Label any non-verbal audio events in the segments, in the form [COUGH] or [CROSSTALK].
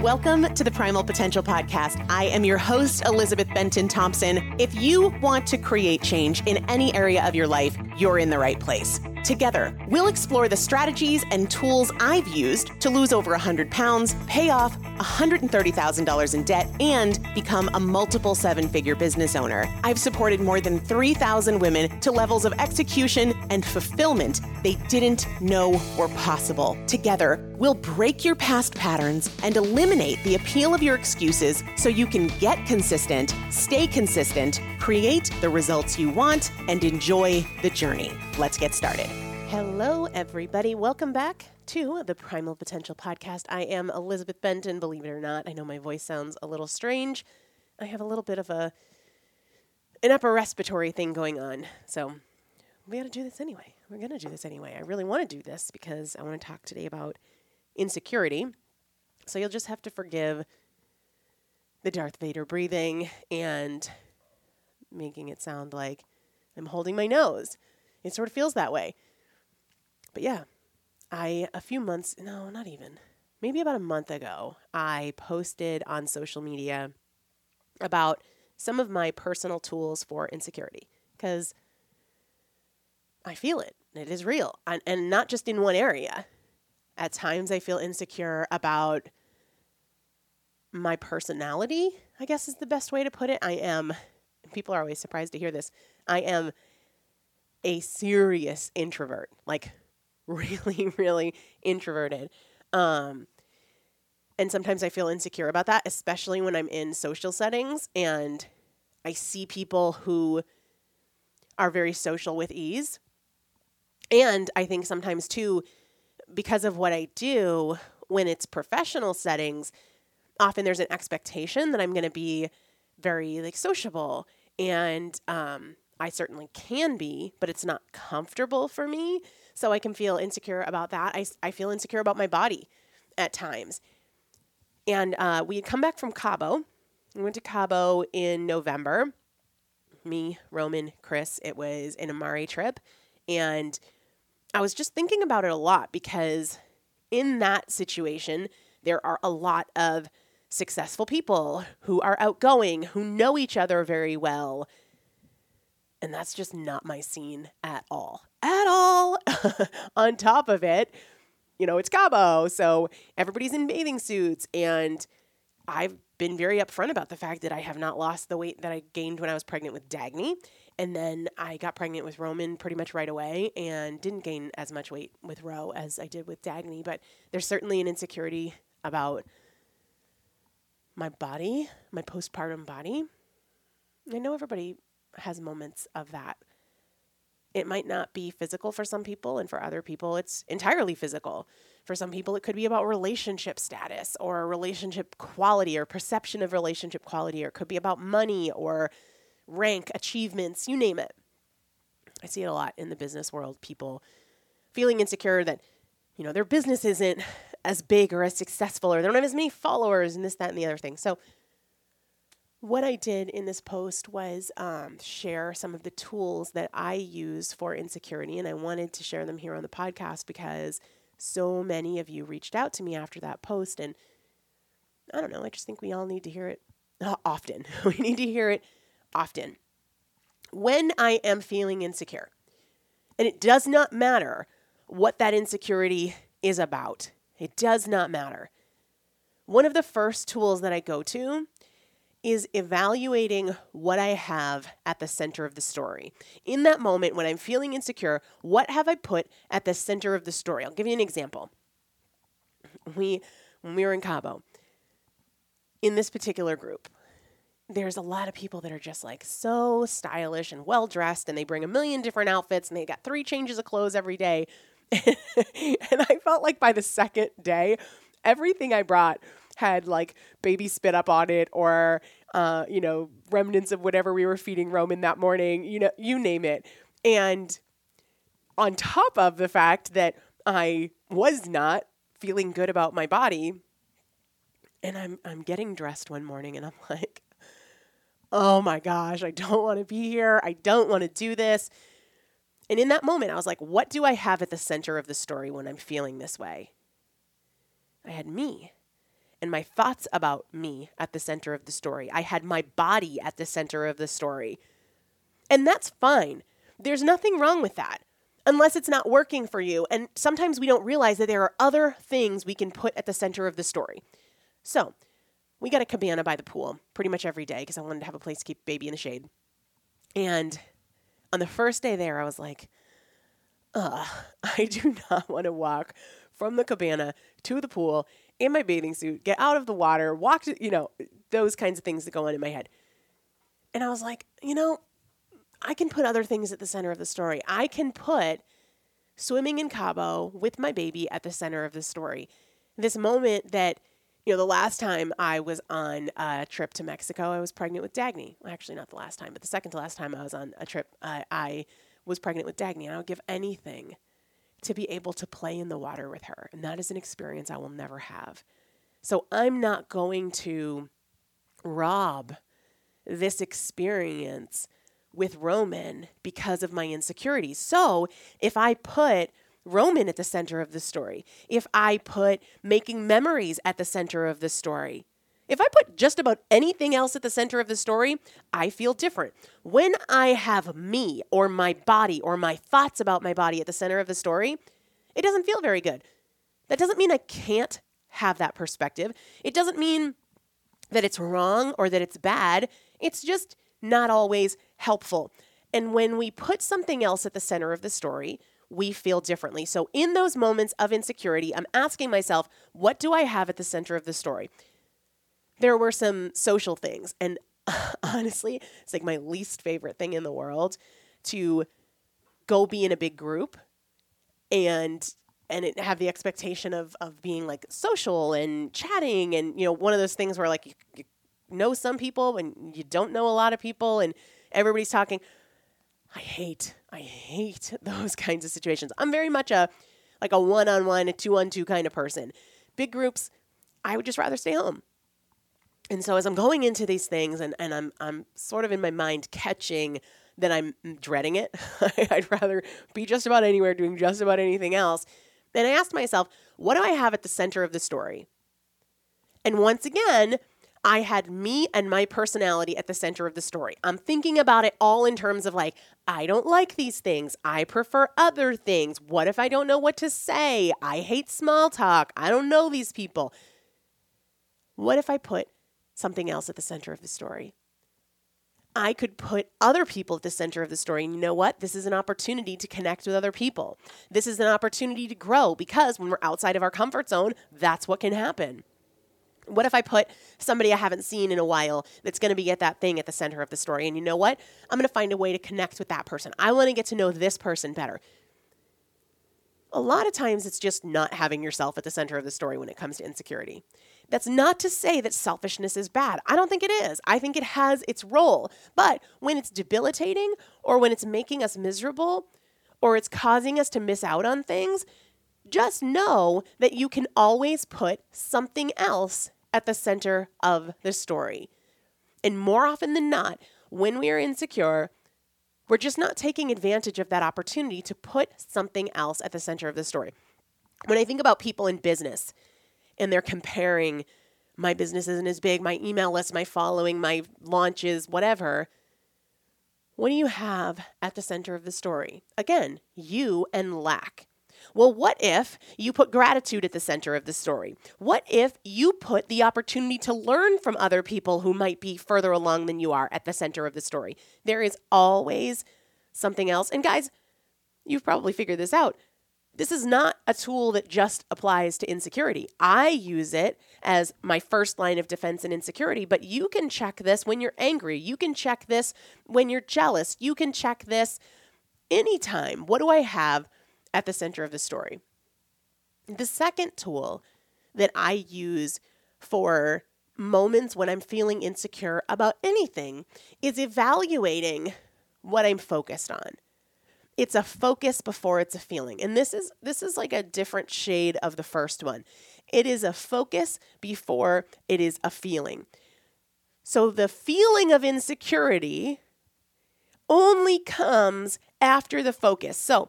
Welcome to the Primal Potential Podcast. I am your host, Elizabeth Benton Thompson. If you want to create change in any area of your life, you're in the right place. Together, we'll explore the strategies and tools I've used to lose over 100 pounds, pay off $130,000 in debt, and become a multiple seven figure business owner. I've supported more than 3,000 women to levels of execution and fulfillment they didn't know were possible. Together, we'll break your past patterns and eliminate the appeal of your excuses so you can get consistent, stay consistent, create the results you want, and enjoy the journey. Let's get started. Hello, everybody. Welcome back to the Primal Potential Podcast. I am Elizabeth Benton. Believe it or not, I know my voice sounds a little strange. I have a little bit of a an upper respiratory thing going on, so we got to do this anyway. We're gonna do this anyway. I really want to do this because I want to talk today about insecurity. So you'll just have to forgive the Darth Vader breathing and making it sound like I'm holding my nose. It sort of feels that way. But yeah, I, a few months, no, not even, maybe about a month ago, I posted on social media about some of my personal tools for insecurity because I feel it. It is real. And, and not just in one area. At times, I feel insecure about my personality, I guess is the best way to put it. I am, people are always surprised to hear this. I am a serious introvert, like [LAUGHS] really, really introverted. Um, and sometimes I feel insecure about that, especially when I'm in social settings and I see people who are very social with ease. And I think sometimes too, because of what I do, when it's professional settings, often there's an expectation that I'm going to be very like sociable and um, I certainly can be, but it's not comfortable for me. So I can feel insecure about that. I, I feel insecure about my body at times. And uh, we had come back from Cabo. We went to Cabo in November. Me, Roman, Chris. It was an Amare trip. And I was just thinking about it a lot because in that situation, there are a lot of successful people who are outgoing, who know each other very well, and that's just not my scene at all. At all. [LAUGHS] On top of it, you know, it's Cabo. So everybody's in bathing suits. And I've been very upfront about the fact that I have not lost the weight that I gained when I was pregnant with Dagny. And then I got pregnant with Roman pretty much right away and didn't gain as much weight with Ro as I did with Dagny. But there's certainly an insecurity about my body, my postpartum body. I know everybody has moments of that. It might not be physical for some people, and for other people, it's entirely physical. For some people, it could be about relationship status or relationship quality or perception of relationship quality, or it could be about money or rank, achievements, you name it. I see it a lot in the business world, people feeling insecure that, you know, their business isn't as big or as successful or they don't have as many followers and this, that, and the other thing. So what I did in this post was um, share some of the tools that I use for insecurity, and I wanted to share them here on the podcast because so many of you reached out to me after that post, and I don't know, I just think we all need to hear it [LAUGHS] often. [LAUGHS] we need to hear it often. When I am feeling insecure, and it does not matter what that insecurity is about, it does not matter. One of the first tools that I go to is evaluating what I have at the center of the story. In that moment when I'm feeling insecure, what have I put at the center of the story? I'll give you an example. We when we were in Cabo, in this particular group, there's a lot of people that are just like so stylish and well dressed and they bring a million different outfits and they got three changes of clothes every day. [LAUGHS] and I felt like by the second day, everything I brought had like baby spit up on it or uh, you know remnants of whatever we were feeding Roman that morning. You know, you name it. And on top of the fact that I was not feeling good about my body, and I'm I'm getting dressed one morning and I'm [LAUGHS] like, oh my gosh, I don't want to be here. I don't want to do this. And in that moment, I was like, what do I have at the center of the story when I'm feeling this way? I had me and my thoughts about me at the center of the story. I had my body at the center of the story. And that's fine. There's nothing wrong with that. unless it's not working for you. And sometimes we don't realize that there are other things we can put at the center of the story. So, we got a cabana by the pool pretty much every day because I wanted to have a place to keep baby in the shade. And on the first day there, I was like, ugh, [LAUGHS] I do not want to walk from the cabana to the pool in my bathing suit, get out of the water, walk to, you know, those kinds of things that go on in my head. And I was like, you know, I can put other things at the center of the story. I can put swimming in Cabo with my baby at the center of the story. This moment that, you know, the last time I was on a trip to Mexico, I was pregnant with Dagny. Well, actually, not the last time, but the second to last time I was on a trip, uh, I was pregnant with Dagny. And I would give anything to be able to play in the water with her. And that is an experience I will never have. So I'm not going to rob this experience with Roman because of my insecurities. So if I put Roman at the center of the story, if I put making memories at the center of the story, if I put just about anything else at the center of the story, I feel different. When I have me or my body or my thoughts about my body at the center of the story, it doesn't feel very good. That doesn't mean I can't have that perspective. It doesn't mean that it's wrong or that it's bad. It's just not always helpful. And when we put something else at the center of the story, we feel differently. So, in those moments of insecurity, I'm asking myself, what do I have at the center of the story? There were some social things. And [LAUGHS] honestly, it's like my least favorite thing in the world to go be in a big group and and it have the expectation of of being like social and chatting and you know one of those things where like you, you know some people and you don't know a lot of people and everybody's talking. I hate, I hate [LAUGHS] those kinds of situations. I'm very much a like a one on one, a two on two kind of person. Big groups, I would just rather stay home. And so as I'm going into these things and, and I'm I'm sort of in my mind catching that I'm dreading it. [LAUGHS] I'd rather be just about anywhere doing just about anything else. And I asked myself, what do I have at the center of the story? And once again, I had me and my personality at the center of the story. I'm thinking about it all in terms of like, I don't like these things. I prefer other things. What if I don't know what to say? I hate small talk. I don't know these people. What if I put something else at the center of the story? I could put other people at the center of the story. And you know what? This is an opportunity to connect with other people. This is an opportunity to grow because when we're outside of our comfort zone, that's what can happen. What if I put somebody I haven't seen in a while that's going to be at that thing at the center of the story? And you know what? I'm going to find a way to connect with that person. I want to get to know this person better. A lot of times it's just not having yourself at the center of the story when it comes to insecurity. That's not to say that selfishness is bad. I don't think it is. I think it has its role. But when it's debilitating or when it's making us miserable or it's causing us to miss out on things, just know that you can always put something else at the center of the story. And more often than not, when we are insecure, we're just not taking advantage of that opportunity to put something else at the center of the story. When I think about people in business and they're comparing my business isn't as big, my email list, my following, my launches, whatever. What do you have at the center of the story? Again, you and lack. Well, what if you put gratitude at the center of the story? What if you put the opportunity to learn from other people who might be further along than you are at the center of the story? There is always something else. And guys, you've probably figured this out. This is not a tool that just applies to insecurity. I use it as my first line of defense in insecurity, but you can check this when you're angry. You can check this when you're jealous. You can check this anytime. What do I have at the center of the story. The second tool that I use for moments when I'm feeling insecure about anything is evaluating what I'm focused on. It's a focus before it's a feeling. And this is this is like a different shade of the first one. It is a focus before it is a feeling. So the feeling of insecurity only comes after the focus. So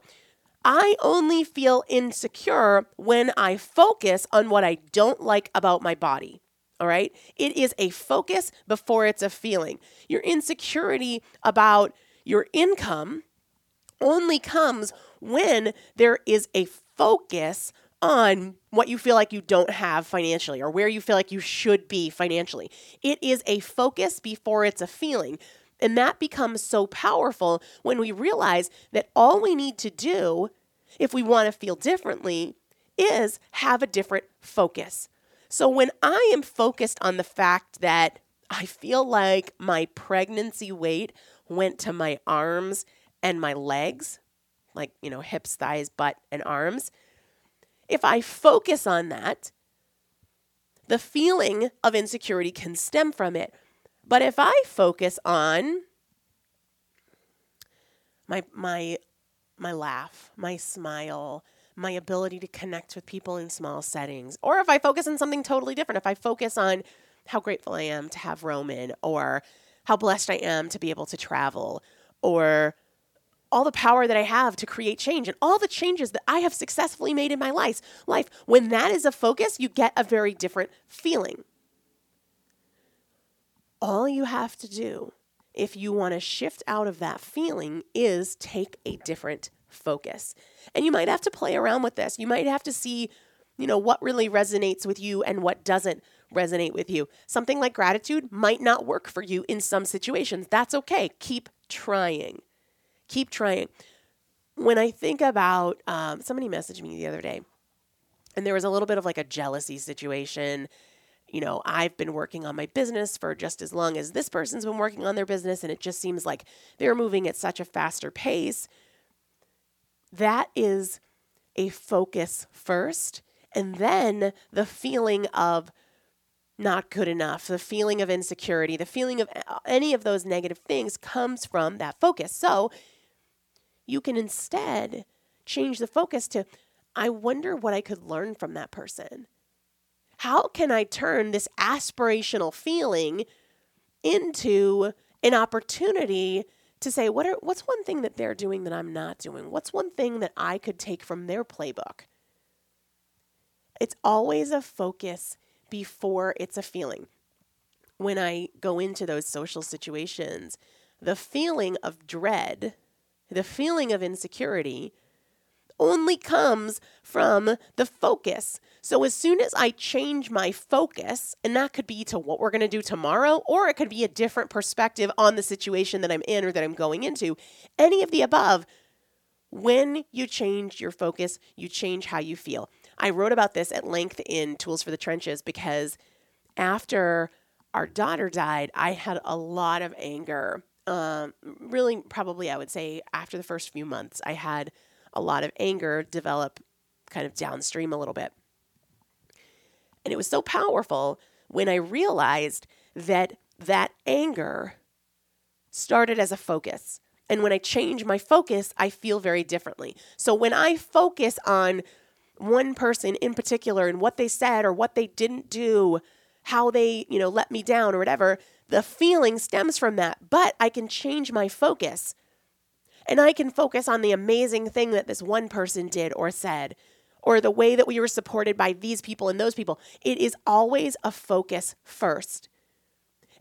I only feel insecure when I focus on what I don't like about my body. All right. It is a focus before it's a feeling. Your insecurity about your income only comes when there is a focus on what you feel like you don't have financially or where you feel like you should be financially. It is a focus before it's a feeling. And that becomes so powerful when we realize that all we need to do if we want to feel differently is have a different focus. So when I am focused on the fact that I feel like my pregnancy weight went to my arms and my legs, like, you know, hips, thighs, butt, and arms. If I focus on that, the feeling of insecurity can stem from it. But if I focus on my my my laugh, my smile, my ability to connect with people in small settings, or if I focus on something totally different, if I focus on how grateful I am to have Roman, or how blessed I am to be able to travel, or all the power that I have to create change and all the changes that I have successfully made in my life. Life, when that is a focus, you get a very different feeling. All you have to do if you want to shift out of that feeling is take a different focus. And you might have to play around with this. You might have to see, you know, what really resonates with you and what doesn't resonate with you. Something like gratitude might not work for you in some situations. That's okay. Keep trying. Keep trying. When I think about, um, somebody messaged me the other day, and there was a little bit of like a jealousy situation. You know, I've been working on my business for just as long as this person's been working on their business, and it just seems like they're moving at such a faster pace. That is a focus first, and then the feeling of not good enough, the feeling of insecurity, the feeling of uh, any of those negative things comes from that focus. So you can instead change the focus to, I wonder what I could learn from that person. How can I turn this aspirational feeling into an opportunity to say, what are, what's one thing that they're doing that I'm not doing? What's one thing that I could take from their playbook? It's always a focus before it's a feeling. When I go into those social situations, the feeling of dread, the feeling of insecurity, only comes from the focus. So as soon as I change my focus, and that could be to what we're going to do tomorrow, or it could be a different perspective on the situation that I'm in or that I'm going into, any of the above, when you change your focus, you change how you feel. I wrote about this at length in Tools for the Trenches because after our daughter died, I had a lot of anger. Um, really, probably, I would say after the first few months, I had a lot of anger develop kind of downstream a little bit. And it was so powerful when I realized that that anger started as a focus. And when I change my focus, I feel very differently. So when I focus on one person in particular and what they said or what they didn't do, how they, you know, let me down or whatever, the feeling stems from that. But I can change my focus and I can focus on the amazing thing that this one person did or said or the way that we were supported by these people and those people. It is always a focus first.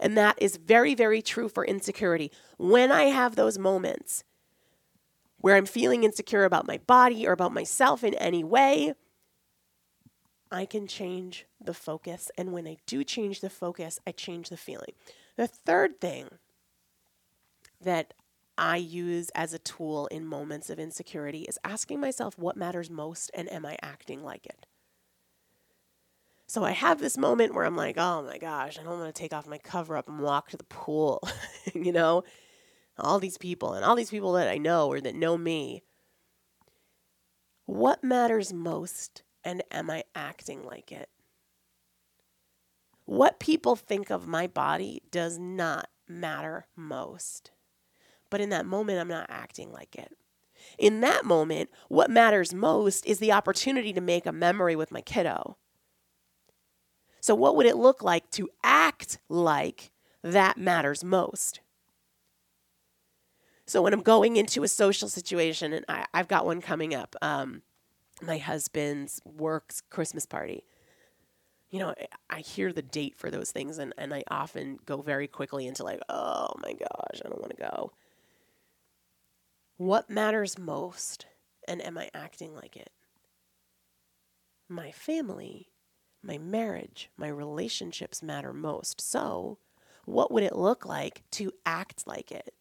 And that is very, very true for insecurity. When I have those moments where I'm feeling insecure about my body or about myself in any way, I can change the focus. And when I do change the focus, I change the feeling. The third thing that I use as a tool in moments of insecurity is asking myself what matters most and am I acting like it? So I have this moment where I'm like, oh my gosh, I don't want to take off my cover up and walk to the pool, [LAUGHS] you know? all these people and all these people that I know or that know me. What matters most and am I acting like it? What people think of my body does not matter most. But in that moment, I'm not acting like it. In that moment, what matters most is the opportunity to make a memory with my kiddo. So, what would it look like to act like that matters most? So when I'm going into a social situation, and I, have got one coming up, um, my husband's work's Christmas party. You know, I hear the date for those things, and, and I often go very quickly into like, oh my gosh, I don't want to go. What matters most And am I acting like it? My family, my marriage, my relationships matter most. So, what would it look like to act like it?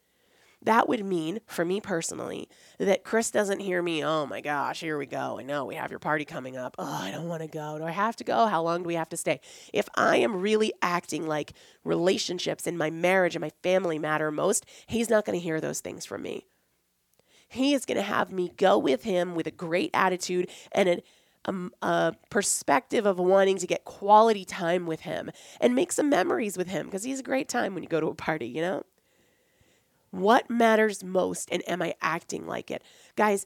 That would mean, for me personally, that Chris doesn't hear me, oh my gosh, here we go. I know we have your party coming up. Oh, I don't want to go. Do I have to go? How long do we have to stay? If I am really acting like relationships in my marriage and my family matter most, he's not going to hear those things from me. He is going to have me go with him with a great attitude and a, a, um, a, perspective of wanting to get quality time with him and make some memories with him because he's a great time when you go to a party, you know? What matters most, and am I acting like it? Guys,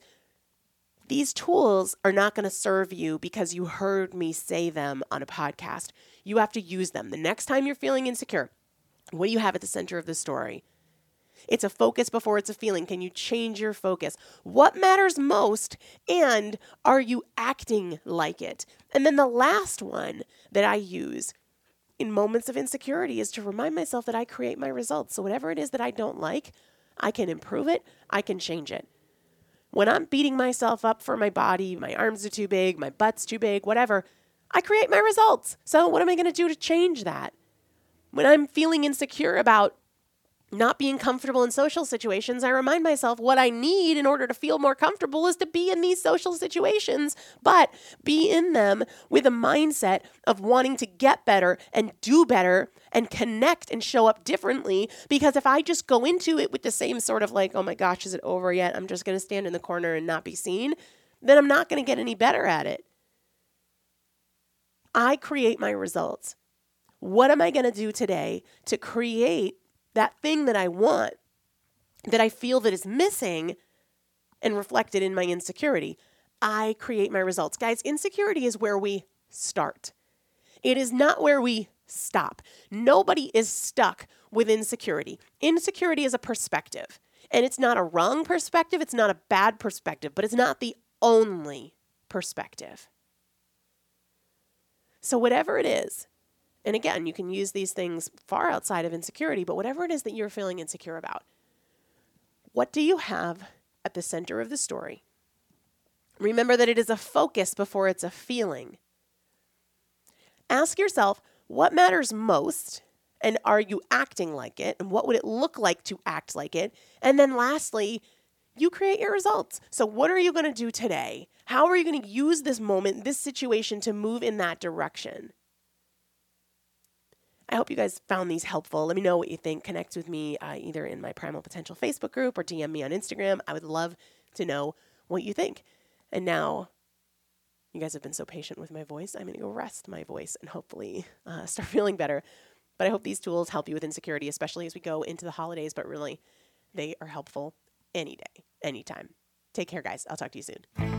these tools are not going to serve you because you heard me say them on a podcast. You have to use them. The next time you're feeling insecure, what do you have at the center of the story? It's a focus before it's a feeling. Can you change your focus? What matters most? And are you acting like it? And then the last one that I use in moments of insecurity is to remind myself that I create my results. So whatever it is that I don't like, I can improve it, I can change it. When I'm beating myself up for my body, my arms are too big, my butt's too big, whatever, I create my results. So what am I going to do to change that? When I'm feeling insecure about not being comfortable in social situations, I remind myself what I need in order to feel more comfortable is to be in these social situations, but be in them with a mindset of wanting to get better and do better and connect and show up differently. Because if I just go into it with the same sort of like, oh my gosh, is it over yet? I'm just going to stand in the corner and not be seen, then I'm not going to get any better at it. I create my results. What am I going to do today to create that thing that I want, that I feel that is missing and reflected in my insecurity. I create my results. Guys, insecurity is where we start. It is not where we stop. Nobody is stuck with insecurity. Insecurity is a perspective. And it's not a wrong perspective, it's not a bad perspective, but it's not the only perspective. So, whatever it is and again, you can use these things far outside of insecurity, but whatever it is that you're feeling insecure about, what do you have at the center of the story? Remember that it is a focus before it's a feeling. Ask yourself what matters most, and are you acting like it? And what would it look like to act like it? And then lastly, you create your results. So, what are you going to do today? How are you going to use this moment, this situation to move in that direction? I hope you guys found these helpful. Let me know what you think. Connect with me uh, either in my Primal Potential Facebook group or DM me on Instagram. I would love to know what you think. And now, you guys have been so patient with my voice. I'm going to go rest my voice and hopefully uh, [LAUGHS] start feeling better. But I hope these tools help you with insecurity, especially as we go into the holidays. But really, they are helpful any day, anytime. Take care, guys. I'll talk to you soon.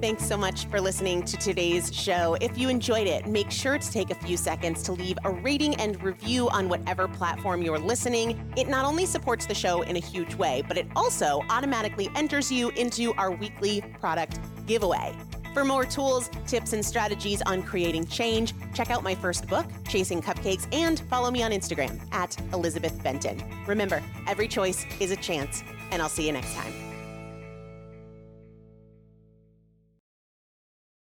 Thanks so much for listening to today's show. If you enjoyed it, make sure to take a few seconds to leave a rating and review on whatever platform you're listening. It not only supports the show in a huge way, but it also automatically enters you into our weekly product giveaway. For more tools, tips, and strategies on creating change, check out my first book, Chasing Cupcakes, and follow me on Instagram at Elizabeth Benton. Remember, every choice is a chance, and I'll see you next time.